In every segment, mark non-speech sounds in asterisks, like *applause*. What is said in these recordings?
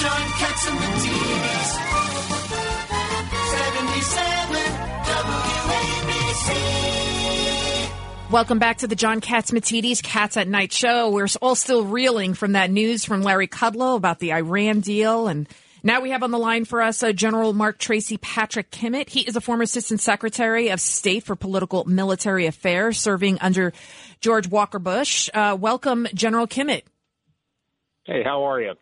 John Catsimatidis. 77 WABC. Welcome back to the John Catsimatidis Cats at Night show. We're all still reeling from that news from Larry Kudlow about the Iran deal. And now we have on the line for us uh, General Mark Tracy Patrick Kimmitt. He is a former Assistant Secretary of State for Political Military Affairs, serving under George Walker Bush. Uh, welcome, General Kimmitt. Hey, how are you?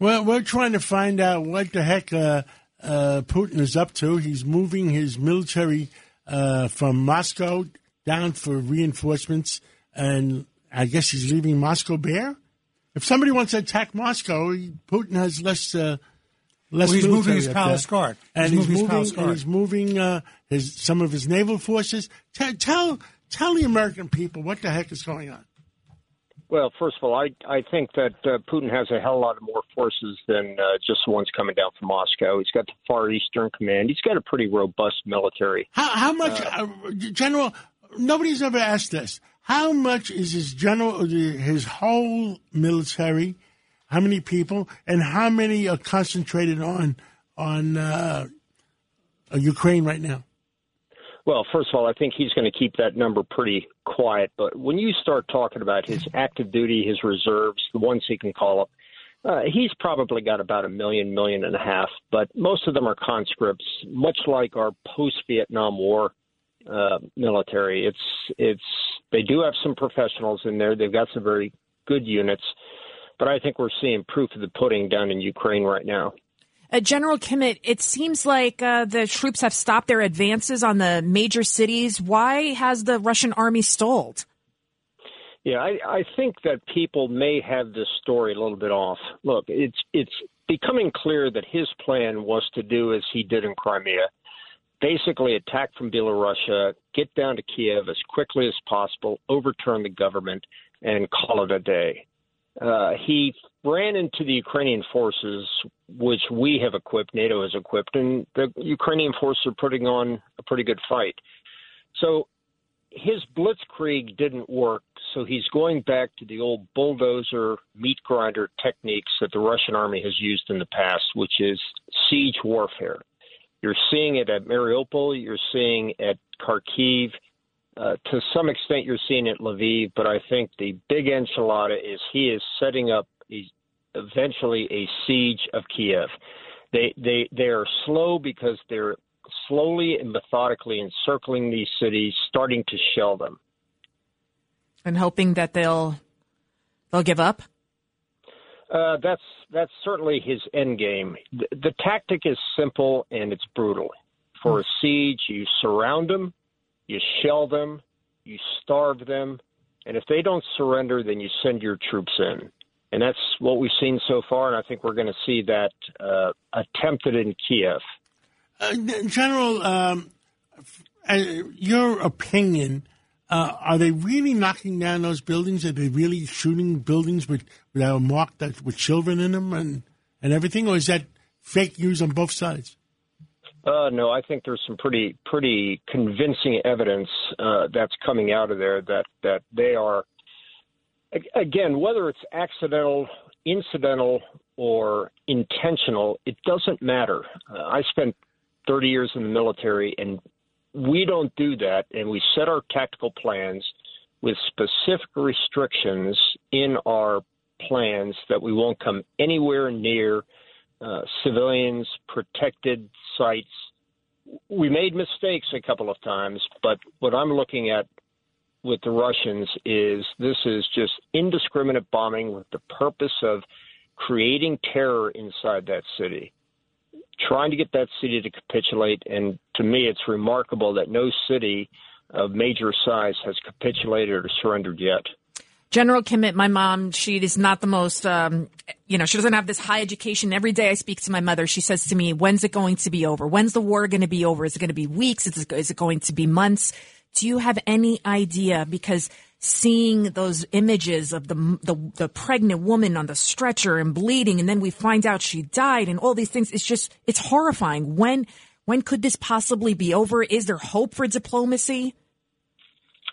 Well, we're trying to find out what the heck uh, uh, Putin is up to. He's moving his military uh, from Moscow down for reinforcements, and I guess he's leaving Moscow bare. If somebody wants to attack Moscow, Putin has less. Uh, less Well, he's moving his palace guard. and He's moving his and he's moving uh, his some of his naval forces. Tell, tell tell the American people what the heck is going on. Well, first of all, I I think that uh, Putin has a hell of a lot more forces than uh, just the ones coming down from Moscow. He's got the Far Eastern Command. He's got a pretty robust military. How, how much, uh, General? Nobody's ever asked this. How much is his general, his whole military? How many people, and how many are concentrated on on uh, uh, Ukraine right now? Well, first of all, I think he's going to keep that number pretty quiet. But when you start talking about his *laughs* active duty, his reserves, the ones he can call up, uh, he's probably got about a million, million and a half. But most of them are conscripts, much like our post-Vietnam War uh, military. It's it's they do have some professionals in there. They've got some very good units, but I think we're seeing proof of the pudding down in Ukraine right now. Uh, General Kimmitt, it seems like uh, the troops have stopped their advances on the major cities. Why has the Russian army stalled? Yeah, I, I think that people may have this story a little bit off. Look, it's it's becoming clear that his plan was to do as he did in Crimea, basically attack from Belarusia, get down to Kiev as quickly as possible, overturn the government, and call it a day. Uh, he ran into the Ukrainian forces, which we have equipped, NATO has equipped, and the Ukrainian forces are putting on a pretty good fight. So his blitzkrieg didn't work, so he's going back to the old bulldozer meat grinder techniques that the Russian army has used in the past, which is siege warfare. You're seeing it at Mariupol, you're seeing at Kharkiv, uh, to some extent you're seeing it at Lviv, but I think the big enchilada is he is setting up a, eventually a siege of Kiev. They they they are slow because they're slowly and methodically encircling these cities, starting to shell them. And hoping that they'll they'll give up. Uh, that's that's certainly his end game. The, the tactic is simple and it's brutal. For a siege, you surround them, you shell them, you starve them, and if they don't surrender, then you send your troops in. And that's what we've seen so far, and I think we're going to see that uh, attempted in Kiev. Uh, General, um, uh, your opinion, uh, are they really knocking down those buildings? Are they really shooting buildings with, that are marked that, with children in them and, and everything? Or is that fake news on both sides? Uh, no, I think there's some pretty pretty convincing evidence uh, that's coming out of there that that they are again whether it's accidental, incidental, or intentional, it doesn't matter. Uh, I spent 30 years in the military, and we don't do that, and we set our tactical plans with specific restrictions in our plans that we won't come anywhere near uh, civilians, protected sites. We made mistakes a couple of times, but what I'm looking at with the Russians is this is just indiscriminate bombing with the purpose of creating terror inside that city, trying to get that city to capitulate. And to me, it's remarkable that no city of major size has capitulated or surrendered yet. General Kimmitt, my mom, she is not the most, um, you know, she doesn't have this high education. Every day I speak to my mother, she says to me, when's it going to be over? When's the war going to be over? Is it going to be weeks? Is it, is it going to be months? Do you have any idea? Because seeing those images of the, the, the pregnant woman on the stretcher and bleeding, and then we find out she died and all these things, it's just, it's horrifying. When, when could this possibly be over? Is there hope for diplomacy?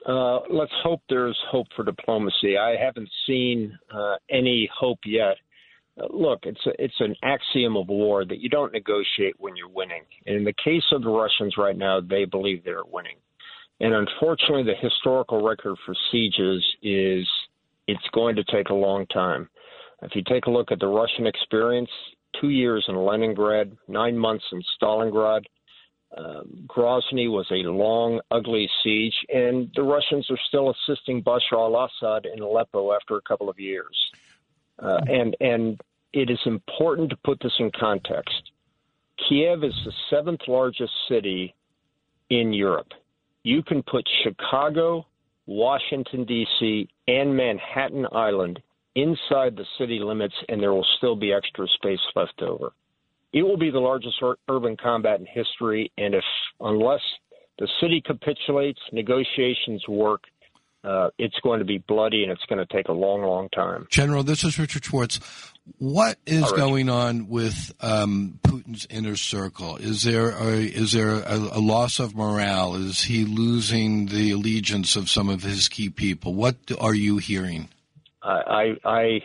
Uh, let's hope there's hope for diplomacy. I haven't seen uh, any hope yet. Uh, look, it's a, it's an axiom of war that you don't negotiate when you're winning. And in the case of the Russians right now, they believe they're winning. And unfortunately, the historical record for sieges is it's going to take a long time. If you take a look at the Russian experience, two years in Leningrad, nine months in Stalingrad, um, Grozny was a long, ugly siege, and the Russians are still assisting Bashar al-Assad in Aleppo after a couple of years. Uh, and and it is important to put this in context. Kiev is the seventh largest city in Europe. You can put Chicago, Washington D.C., and Manhattan Island inside the city limits, and there will still be extra space left over. It will be the largest ur- urban combat in history, and if unless the city capitulates, negotiations work, uh, it's going to be bloody and it's going to take a long, long time. General, this is Richard Schwartz. What is right. going on with um, Putin's inner circle? Is there a, is there a, a loss of morale? Is he losing the allegiance of some of his key people? What are you hearing? I, I,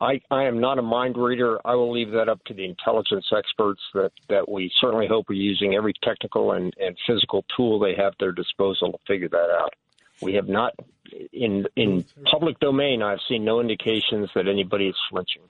I, I am not a mind reader. I will leave that up to the intelligence experts that, that we certainly hope are using every technical and, and physical tool they have at their disposal to figure that out. We have not, in in public domain, I've seen no indications that anybody is flinching.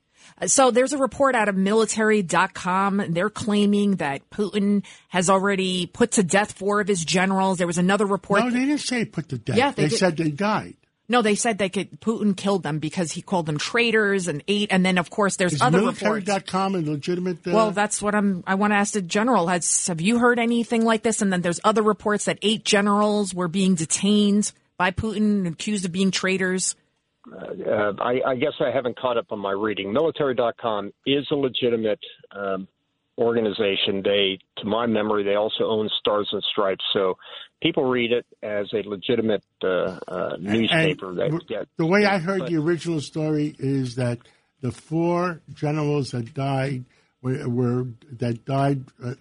So there's a report out of military.com. They're claiming that Putin has already put to death four of his generals. There was another report. No, they didn't say put to death. Yeah, they they, did. said they died. No, they said they could Putin killed them because he called them traitors and ate. And then, of course, there's Is other reports. military.com a legitimate? Uh, Well, that's what I'm. I want to ask the general. Has have you heard anything like this? And then there's other reports that eight generals were being detained by Putin, accused of being traitors. Uh, I, I guess I haven't caught up on my reading. Military.com is a legitimate um, organization. They, to my memory, they also own Stars and Stripes. So people read it as a legitimate uh, uh, newspaper. That get, the way I heard but- the original story is that the four generals that died were, were that died uh,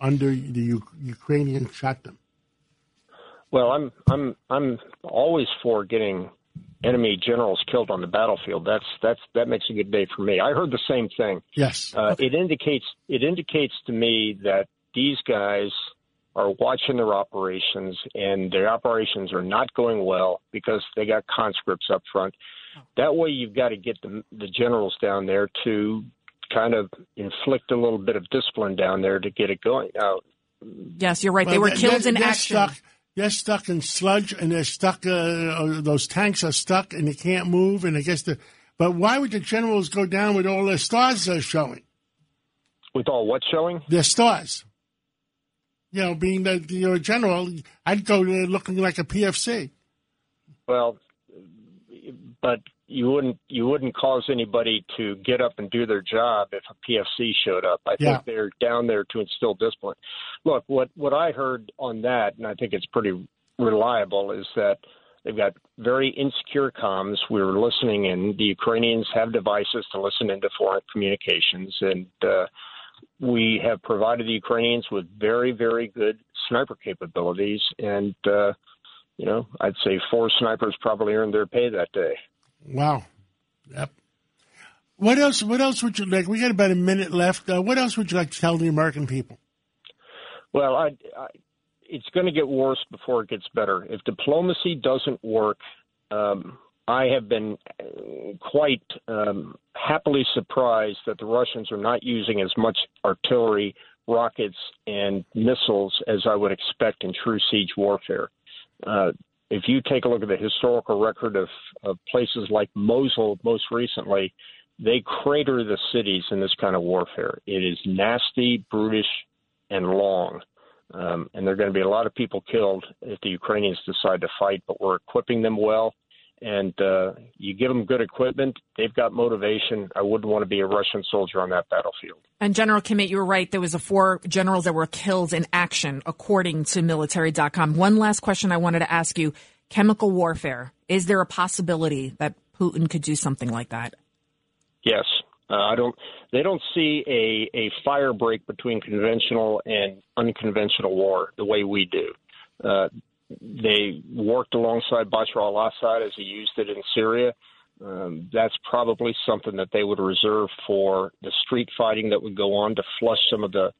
under the U- Ukrainian shot them. Well, I'm I'm I'm always for getting enemy generals killed on the battlefield. That's that's that makes a good day for me. I heard the same thing. Yes. Uh, It indicates it indicates to me that these guys are watching their operations, and their operations are not going well because they got conscripts up front. That way, you've got to get the the generals down there to kind of inflict a little bit of discipline down there to get it going. Now, Yes, you're right. they Well, were killed they're- in they're action. Stuck, they're stuck in sludge, and they're stuck. Uh, uh, those tanks are stuck, and they can't move. And I guess the. But why would the generals go down with all their stars Are showing? with all what showing, Their stars. You know, being that you're a general, I'd go there looking like a PFC. Well, but you wouldn't you wouldn't cause anybody to get up and do their job if a PFC showed up. I Yeah. think they're down there to instill discipline. Look, what what I heard on that, and I think it's pretty reliable, is that they've got very insecure comms. We were listening in. The Ukrainians have devices to listen into foreign communications, and uh, we have provided the Ukrainians with very very good sniper capabilities and. Uh, you know, I'd say four snipers probably earned their pay that day. Wow. Yep. What else? What else would you like? We got about a minute left. Uh, what else would you like to tell the American people? Well, I, I, it's going to get worse before it gets better. If diplomacy doesn't work, um, I have been uh, quite um, happily surprised that the Russians are not using as much artillery, rockets, and missiles as I would expect in true siege warfare. Uh, if you take a look at the historical record of, of places like Mosul most recently, they crater the cities in this kind of warfare. It is nasty, brutish, and long. Um, and there are going to be a lot of people killed if the Ukrainians decide to fight, but we're equipping them well. And uh, you give them good equipment, they've got motivation. I wouldn't want to be a Russian soldier on that battlefield. And General Kimmitt, you were right. There was a four generals that were killed in action, according to military.com. One last question I wanted to ask you. Chemical warfare. Is there a possibility that Putin could do something like that? Yes, uh, I don't. They don't see a a fire break between conventional and unconventional war the way we do. Uh, they worked alongside Bashar al-Assad as he used it in Syria. Um, that's probably something that they would reserve for the street fighting that would go on to flush some of the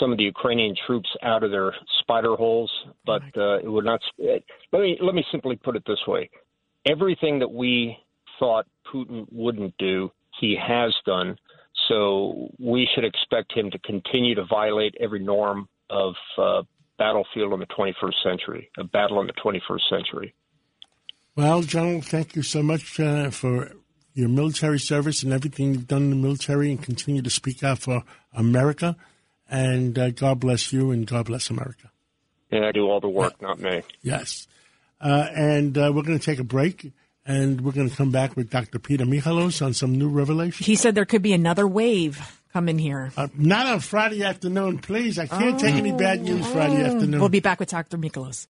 some of the Ukrainian troops out of their spider holes. But uh, it would not. Let me let me simply put it this way: everything that we thought Putin wouldn't do, he has done. So we should expect him to continue to violate every norm of uh, battlefield in the 21st century, a battle in the 21st century. Well, General, thank you so much uh, for your military service and everything you've done in the military and continue to speak out for America. And uh, God bless you and God bless America. And I do all the work, not me. Yes. Uh, and uh, we're going to take a break and we're going to come back with Dr. Peter Michalos on some new revelation. He said there could be another wave coming here. Uh, not on Friday afternoon, please. I can't take any bad news Friday afternoon. We'll be back with Dr. Michalos.